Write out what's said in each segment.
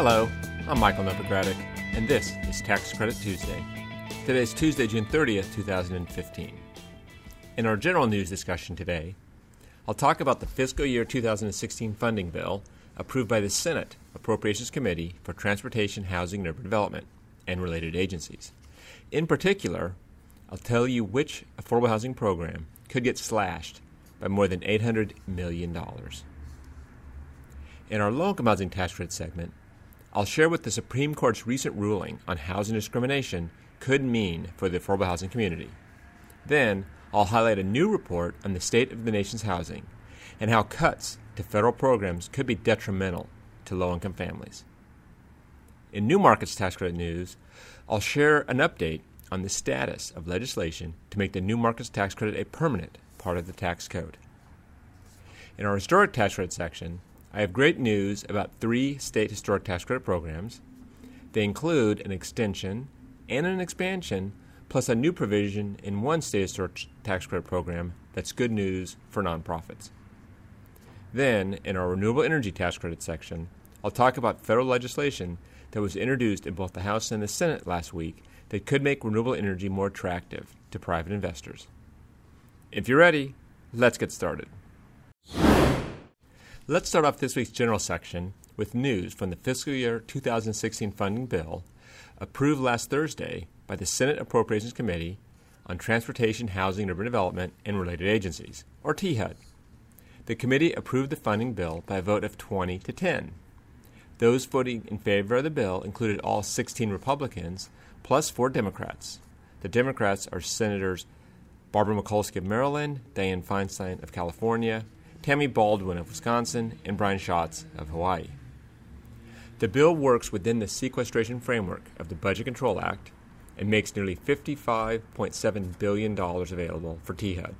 Hello, I'm Michael Novogradac, and this is Tax Credit Tuesday. Today is Tuesday, June 30th, 2015. In our general news discussion today, I'll talk about the fiscal year 2016 funding bill approved by the Senate Appropriations Committee for Transportation, Housing, and Urban Development and related agencies. In particular, I'll tell you which affordable housing program could get slashed by more than $800 million. In our low income housing tax credit segment, I'll share what the Supreme Court's recent ruling on housing discrimination could mean for the affordable housing community. Then, I'll highlight a new report on the state of the nation's housing and how cuts to federal programs could be detrimental to low income families. In New Markets Tax Credit News, I'll share an update on the status of legislation to make the New Markets Tax Credit a permanent part of the tax code. In our Historic Tax Credit section, I have great news about three state historic tax credit programs. They include an extension and an expansion, plus a new provision in one state historic tax credit program that's good news for nonprofits. Then, in our renewable energy tax credit section, I'll talk about federal legislation that was introduced in both the House and the Senate last week that could make renewable energy more attractive to private investors. If you're ready, let's get started. Let's start off this week's general section with news from the fiscal year 2016 funding bill approved last Thursday by the Senate Appropriations Committee on Transportation, Housing, and Urban Development and Related Agencies, or THUD. The committee approved the funding bill by a vote of 20 to 10. Those voting in favor of the bill included all 16 Republicans plus four Democrats. The Democrats are Senators Barbara Mikulski of Maryland, Dianne Feinstein of California, Tammy Baldwin of Wisconsin, and Brian Schatz of Hawaii. The bill works within the sequestration framework of the Budget Control Act and makes nearly $55.7 billion available for THUD.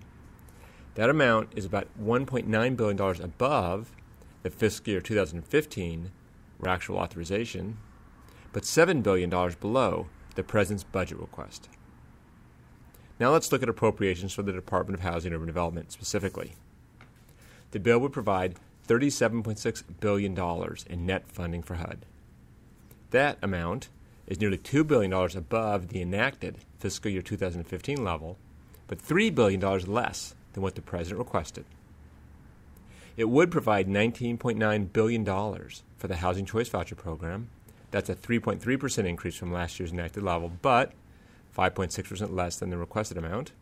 That amount is about $1.9 billion above the fiscal year 2015 actual authorization, but $7 billion below the President's budget request. Now let's look at appropriations for the Department of Housing and Urban Development specifically the bill would provide $37.6 billion in net funding for HUD. That amount is nearly $2 billion above the enacted fiscal year 2015 level, but $3 billion less than what the President requested. It would provide $19.9 billion for the Housing Choice Voucher Program. That's a 3.3% increase from last year's enacted level, but 5.6% less than the requested amount.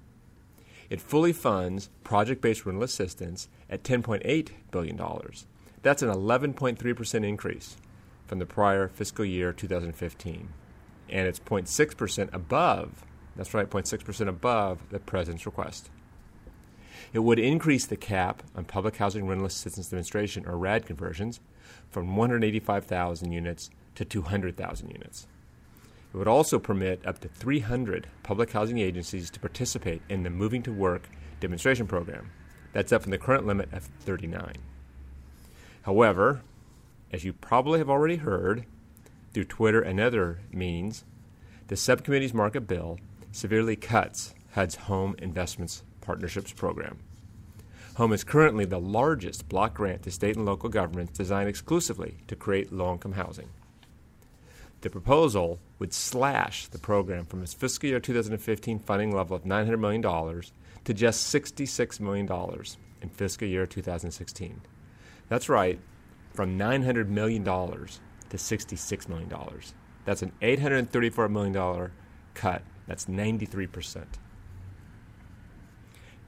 It fully funds project based rental assistance at $10.8 billion. That's an 11.3% increase from the prior fiscal year 2015. And it's 0.6% above, that's right, 0.6% above the President's request. It would increase the cap on public housing rental assistance demonstration, or RAD conversions, from 185,000 units to 200,000 units. It would also permit up to 300 public housing agencies to participate in the Moving to Work demonstration program. That's up from the current limit of 39. However, as you probably have already heard through Twitter and other means, the subcommittee's markup bill severely cuts HUD's Home Investments Partnerships Program. HOME is currently the largest block grant to state and local governments designed exclusively to create low income housing. The proposal would slash the program from its fiscal year 2015 funding level of $900 million to just $66 million in fiscal year 2016. That's right, from $900 million to $66 million. That's an $834 million cut. That's 93%.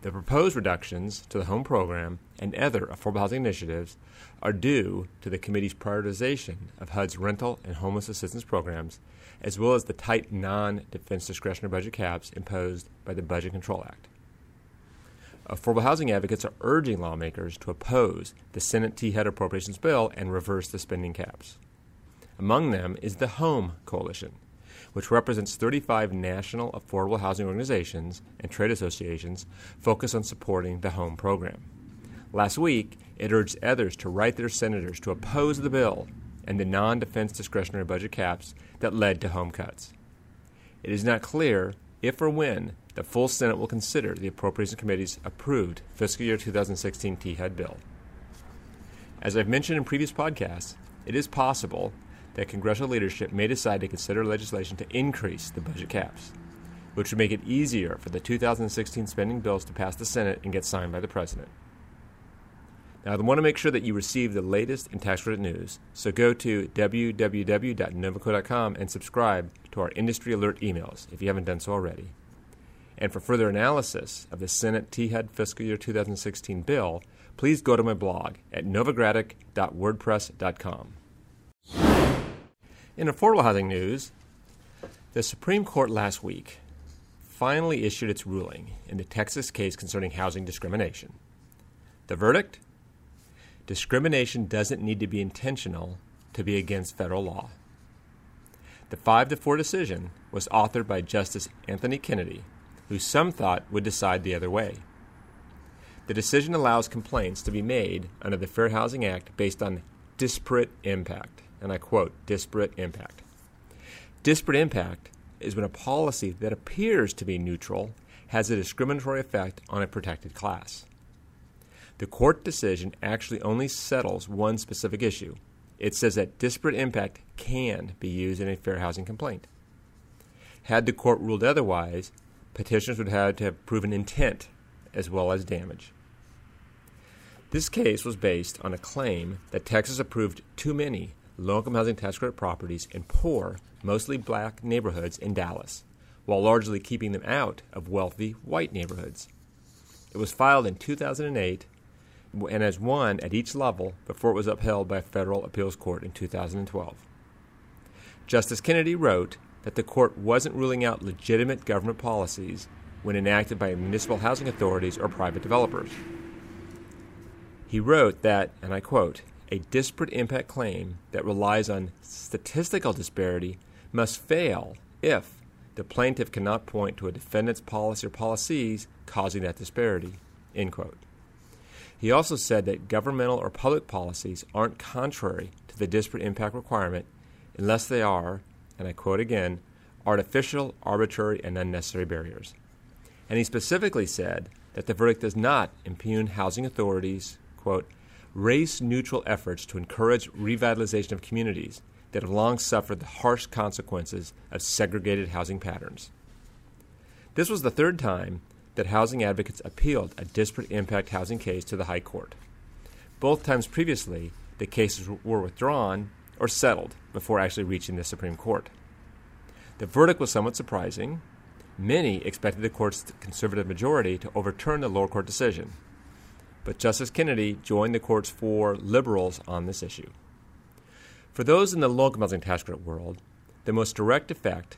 The proposed reductions to the home program and other affordable housing initiatives are due to the committee's prioritization of HUD's rental and homeless assistance programs, as well as the tight non defense discretionary budget caps imposed by the Budget Control Act. affordable housing advocates are urging lawmakers to oppose the Senate T HUD appropriations bill and reverse the spending caps. Among them is the HOME Coalition, which represents 35 national affordable housing organizations and trade associations focused on supporting the HOME program. Last week, it urged others to write their senators to oppose the bill and the non defense discretionary budget caps that led to home cuts. It is not clear if or when the full Senate will consider the Appropriations Committee's approved fiscal year 2016 T HUD bill. As I've mentioned in previous podcasts, it is possible that congressional leadership may decide to consider legislation to increase the budget caps, which would make it easier for the 2016 spending bills to pass the Senate and get signed by the President. Now, I want to make sure that you receive the latest in tax credit news, so go to www.novoco.com and subscribe to our industry alert emails if you haven't done so already. And for further analysis of the Senate THUD fiscal year 2016 bill, please go to my blog at novogradac.wordpress.com. In affordable housing news, the Supreme Court last week finally issued its ruling in the Texas case concerning housing discrimination. The verdict? Discrimination doesn't need to be intentional to be against federal law. The 5 to 4 decision was authored by Justice Anthony Kennedy, who some thought would decide the other way. The decision allows complaints to be made under the Fair Housing Act based on disparate impact. And I quote, disparate impact. Disparate impact is when a policy that appears to be neutral has a discriminatory effect on a protected class. The court decision actually only settles one specific issue. It says that disparate impact can be used in a fair housing complaint. Had the court ruled otherwise, petitioners would have to have proven intent as well as damage. This case was based on a claim that Texas approved too many low income housing tax credit properties in poor, mostly black neighborhoods in Dallas, while largely keeping them out of wealthy white neighborhoods. It was filed in 2008 and has won at each level before it was upheld by a federal appeals court in 2012. Justice Kennedy wrote that the court wasn't ruling out legitimate government policies when enacted by municipal housing authorities or private developers. He wrote that, and I quote, a disparate impact claim that relies on statistical disparity must fail if the plaintiff cannot point to a defendant's policy or policies causing that disparity. End quote. He also said that governmental or public policies aren't contrary to the disparate impact requirement unless they are, and I quote again, artificial, arbitrary, and unnecessary barriers. And he specifically said that the verdict does not impugn housing authorities, quote, race neutral efforts to encourage revitalization of communities that have long suffered the harsh consequences of segregated housing patterns. This was the third time that housing advocates appealed a disparate impact housing case to the High Court. Both times previously, the cases were withdrawn or settled before actually reaching the Supreme Court. The verdict was somewhat surprising. Many expected the court's conservative majority to overturn the lower court decision. But Justice Kennedy joined the court's four liberals on this issue. For those in the tax credit world, the most direct effect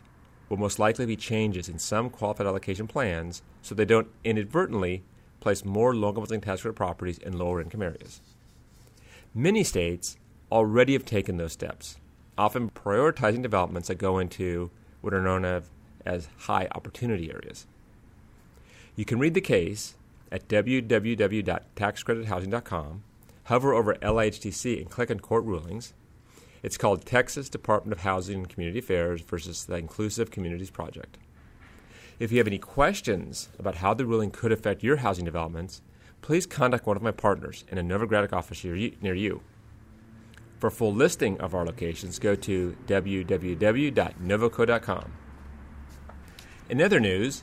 will most likely be changes in some qualified allocation plans so they don't inadvertently place more tax credit properties in lower income areas. Many states already have taken those steps, often prioritizing developments that go into what are known as high opportunity areas. You can read the case at www.taxcredithousing.com, hover over LIHTC and click on Court Rulings. It's called Texas Department of Housing and Community Affairs versus the Inclusive Communities Project. If you have any questions about how the ruling could affect your housing developments, please contact one of my partners in a Novogradac office near you. For a full listing of our locations, go to www.novoco.com. In other news,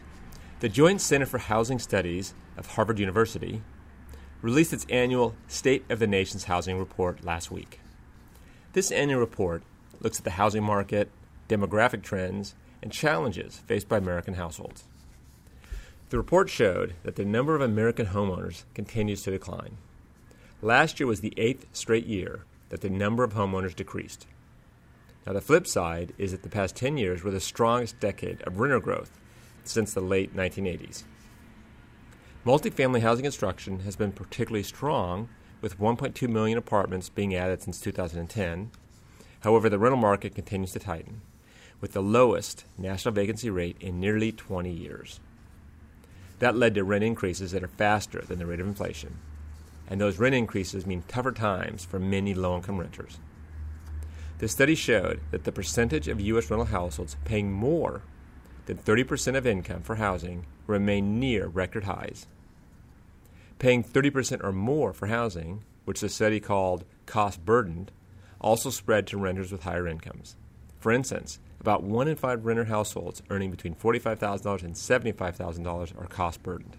the Joint Center for Housing Studies of Harvard University released its annual State of the Nation's Housing Report last week. This annual report looks at the housing market, demographic trends, and challenges faced by American households. The report showed that the number of American homeowners continues to decline. Last year was the eighth straight year that the number of homeowners decreased. Now, the flip side is that the past 10 years were the strongest decade of renter growth since the late 1980s. Multifamily housing construction has been particularly strong, with 1.2 million apartments being added since 2010. However, the rental market continues to tighten, with the lowest national vacancy rate in nearly 20 years. That led to rent increases that are faster than the rate of inflation. And those rent increases mean tougher times for many low income renters. The study showed that the percentage of U.S. rental households paying more than 30% of income for housing remained near record highs. Paying 30% or more for housing, which the study called cost burdened, also spread to renters with higher incomes. For instance, about one in five renter households earning between $45,000 and $75,000 are cost burdened.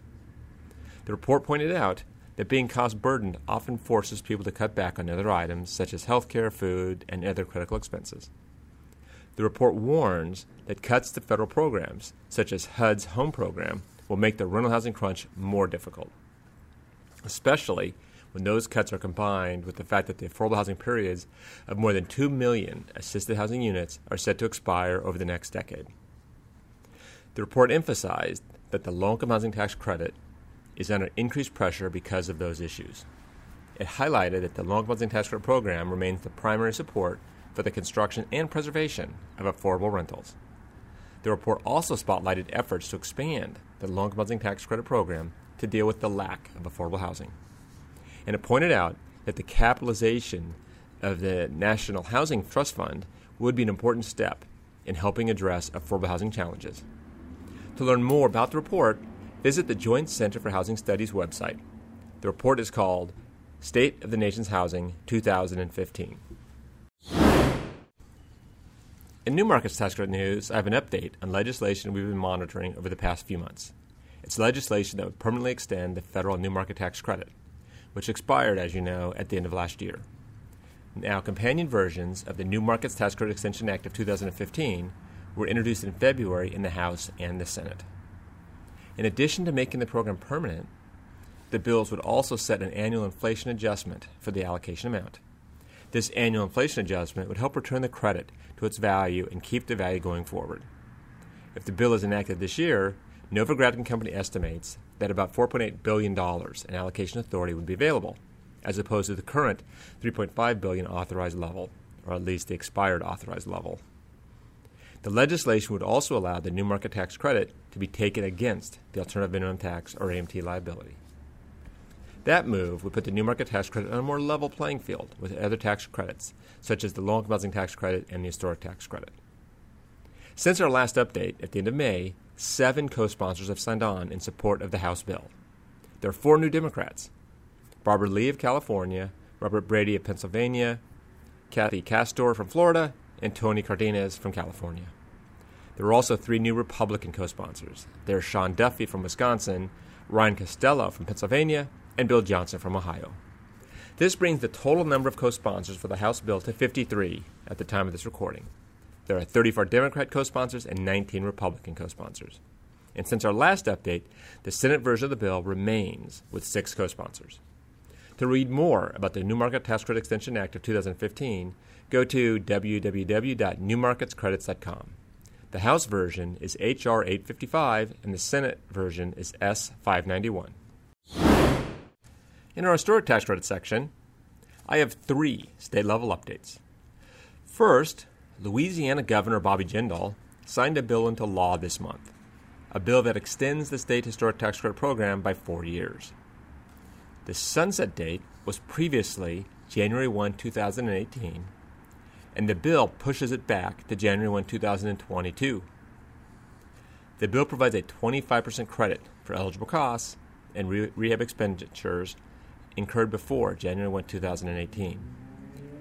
The report pointed out that being cost burdened often forces people to cut back on other items such as healthcare, food, and other critical expenses. The report warns that cuts to federal programs, such as HUD's home program, will make the rental housing crunch more difficult especially when those cuts are combined with the fact that the affordable housing periods of more than 2 million assisted housing units are set to expire over the next decade. The report emphasized that the low income housing tax credit is under increased pressure because of those issues. It highlighted that the low income housing tax credit program remains the primary support for the construction and preservation of affordable rentals. The report also spotlighted efforts to expand the low income housing tax credit program to deal with the lack of affordable housing. And it pointed out that the capitalization of the National Housing Trust Fund would be an important step in helping address affordable housing challenges. To learn more about the report, visit the Joint Center for Housing Studies website. The report is called State of the Nation's Housing 2015. In New Markets Credit News, I have an update on legislation we've been monitoring over the past few months. It's legislation that would permanently extend the federal new market tax credit, which expired, as you know, at the end of last year. Now, companion versions of the New Markets Tax Credit Extension Act of 2015 were introduced in February in the House and the Senate. In addition to making the program permanent, the bills would also set an annual inflation adjustment for the allocation amount. This annual inflation adjustment would help return the credit to its value and keep the value going forward. If the bill is enacted this year, Novogradac and Company estimates that about $4.8 billion in allocation authority would be available, as opposed to the current 3.5 billion authorized level, or at least the expired authorized level. The legislation would also allow the new market tax credit to be taken against the alternative minimum tax or AMT liability. That move would put the new market tax credit on a more level playing field with other tax credits, such as the income housing tax credit and the historic tax credit. Since our last update at the end of May, seven co sponsors have signed on in support of the House bill. There are four new Democrats Barbara Lee of California, Robert Brady of Pennsylvania, Kathy Castor from Florida, and Tony Cardenas from California. There are also three new Republican co sponsors. There are Sean Duffy from Wisconsin, Ryan Costello from Pennsylvania, and Bill Johnson from Ohio. This brings the total number of co sponsors for the House bill to 53 at the time of this recording. There are 34 Democrat co sponsors and 19 Republican co sponsors. And since our last update, the Senate version of the bill remains with six co sponsors. To read more about the New Market Tax Credit Extension Act of 2015, go to www.newmarketscredits.com. The House version is H.R. 855 and the Senate version is S 591. In our historic tax credit section, I have three state level updates. First, Louisiana Governor Bobby Jindal signed a bill into law this month, a bill that extends the state historic tax credit program by four years. The sunset date was previously January 1, 2018, and the bill pushes it back to January 1, 2022. The bill provides a 25% credit for eligible costs and re- rehab expenditures incurred before January 1, 2018,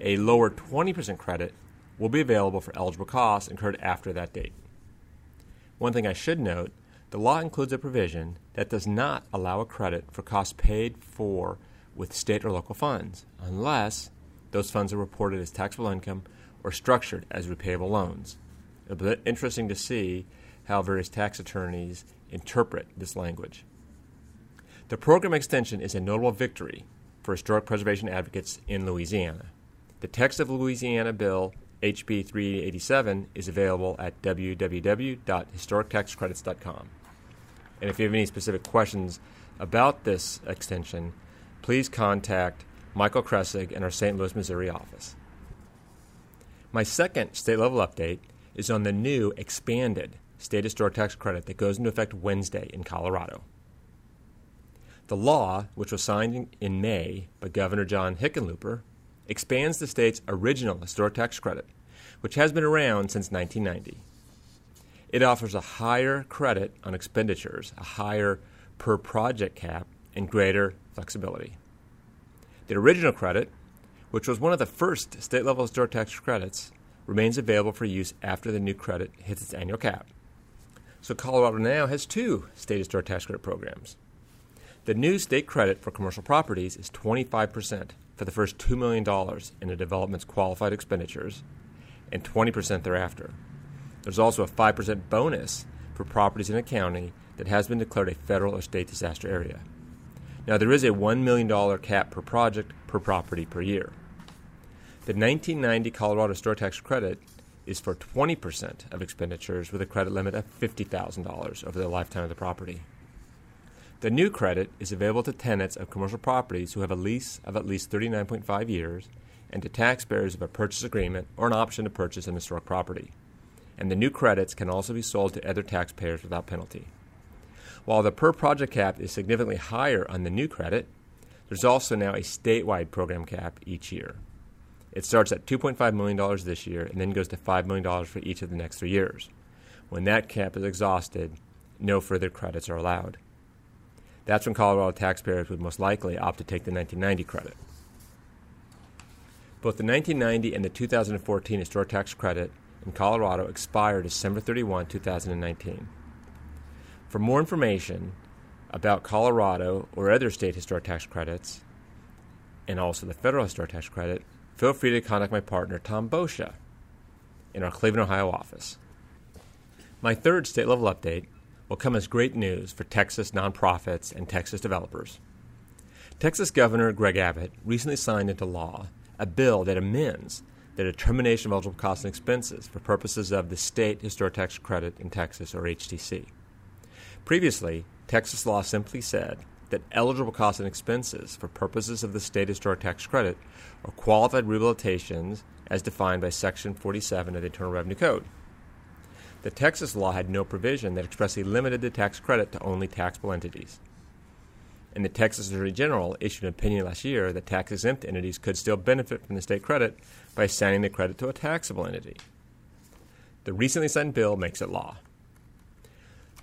a lower 20% credit will be available for eligible costs incurred after that date. One thing I should note the law includes a provision that does not allow a credit for costs paid for with state or local funds, unless those funds are reported as taxable income or structured as repayable loans. It'll be interesting to see how various tax attorneys interpret this language. The program extension is a notable victory for historic preservation advocates in Louisiana. The text of Louisiana bill HB 387 is available at www.historictaxcredits.com. And if you have any specific questions about this extension, please contact Michael Kressig in our St. Louis, Missouri office. My second state level update is on the new expanded state historic tax credit that goes into effect Wednesday in Colorado. The law, which was signed in May by Governor John Hickenlooper, expands the state's original historic tax credit, which has been around since 1990. It offers a higher credit on expenditures, a higher per project cap, and greater flexibility. The original credit, which was one of the first state level historic tax credits, remains available for use after the new credit hits its annual cap. So Colorado now has two state historic tax credit programs. The new state credit for commercial properties is 25% for the first $2 million in a development's qualified expenditures and 20% thereafter. There's also a 5% bonus for properties in a county that has been declared a federal or state disaster area. Now, there is a $1 million cap per project per property per year. The 1990 Colorado Store Tax Credit is for 20% of expenditures with a credit limit of $50,000 over the lifetime of the property. The new credit is available to tenants of commercial properties who have a lease of at least 39.5 years and to taxpayers of a purchase agreement or an option to purchase an historic property. And the new credits can also be sold to other taxpayers without penalty. While the per project cap is significantly higher on the new credit, there's also now a statewide program cap each year. It starts at $2.5 million this year and then goes to $5 million for each of the next three years. When that cap is exhausted, no further credits are allowed. That's when Colorado taxpayers would most likely opt to take the 1990 credit. Both the 1990 and the 2014 historic tax credit in Colorado expire December 31, 2019. For more information about Colorado or other state historic tax credits, and also the federal historic tax credit, feel free to contact my partner Tom Boccia in our Cleveland, Ohio office. My third state level update will come as great news for Texas nonprofits and Texas developers. Texas Governor Greg Abbott recently signed into law a bill that amends the determination of eligible costs and expenses for purposes of the State Historic Tax Credit in Texas, or HTC. Previously, Texas law simply said that eligible costs and expenses for purposes of the State Historic Tax Credit are qualified rehabilitations as defined by Section 47 of the Internal Revenue Code. The Texas law had no provision that expressly limited the tax credit to only taxable entities. And the Texas Attorney General issued an opinion last year that tax exempt entities could still benefit from the state credit by assigning the credit to a taxable entity. The recently signed bill makes it law.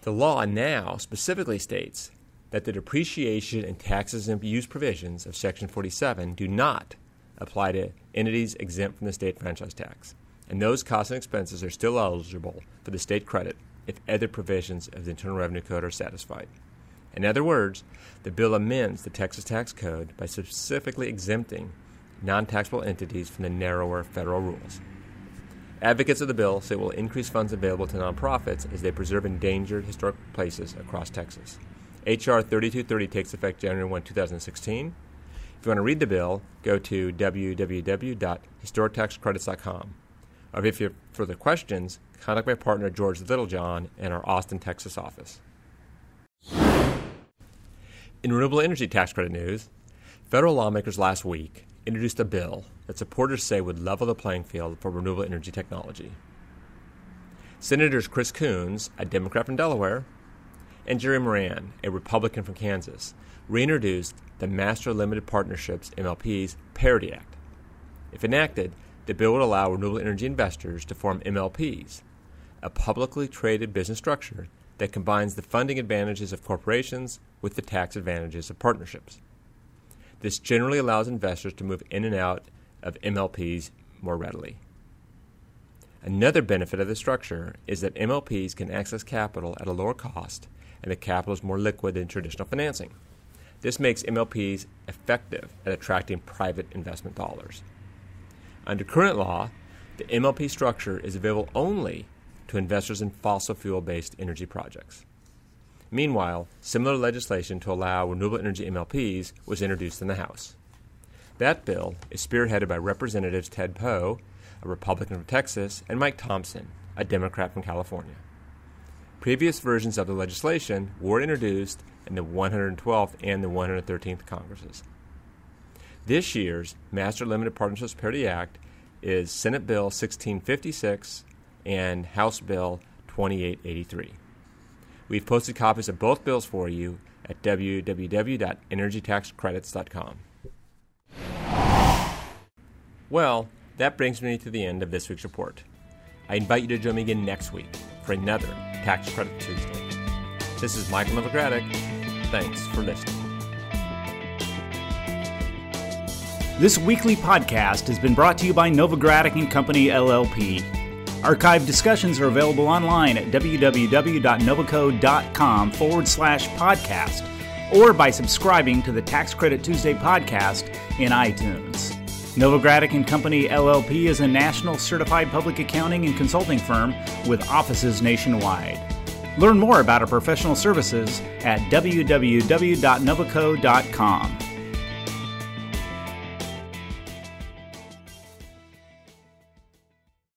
The law now specifically states that the depreciation and tax exempt use provisions of Section 47 do not apply to entities exempt from the state franchise tax and those costs and expenses are still eligible for the state credit if other provisions of the Internal Revenue Code are satisfied. In other words, the bill amends the Texas Tax Code by specifically exempting non taxable entities from the narrower federal rules. Advocates of the bill say it will increase funds available to nonprofits as they preserve endangered historic places across Texas. H.R. 3230 takes effect January 1, 2016. If you want to read the bill, go to www.historictaxcredits.com. If you have further questions, contact my partner George Littlejohn in our Austin, Texas office. In renewable energy tax credit news, federal lawmakers last week introduced a bill that supporters say would level the playing field for renewable energy technology. Senators Chris Coons, a Democrat from Delaware, and Jerry Moran, a Republican from Kansas, reintroduced the Master Limited Partnerships MLPs Parity Act. If enacted, the bill would allow renewable energy investors to form MLPs, a publicly traded business structure that combines the funding advantages of corporations with the tax advantages of partnerships. This generally allows investors to move in and out of MLPs more readily. Another benefit of the structure is that MLPs can access capital at a lower cost and the capital is more liquid than traditional financing. This makes MLPs effective at attracting private investment dollars. Under current law, the MLP structure is available only to investors in fossil fuel based energy projects. Meanwhile, similar legislation to allow renewable energy MLPs was introduced in the House. That bill is spearheaded by Representatives Ted Poe, a Republican from Texas, and Mike Thompson, a Democrat from California. Previous versions of the legislation were introduced in the 112th and the 113th Congresses. This year's Master Limited Partnerships Parity Act is Senate Bill 1656 and House Bill 2883. We've posted copies of both bills for you at www.energytaxcredits.com. Well, that brings me to the end of this week's report. I invite you to join me again next week for another Tax Credit Tuesday. This is Michael Novogradac. Thanks for listening. This weekly podcast has been brought to you by Novogradac and Company LLP. Archived discussions are available online at www.novoco.com forward slash podcast or by subscribing to the Tax Credit Tuesday podcast in iTunes. Novogradac and Company LLP is a national certified public accounting and consulting firm with offices nationwide. Learn more about our professional services at www.novoco.com.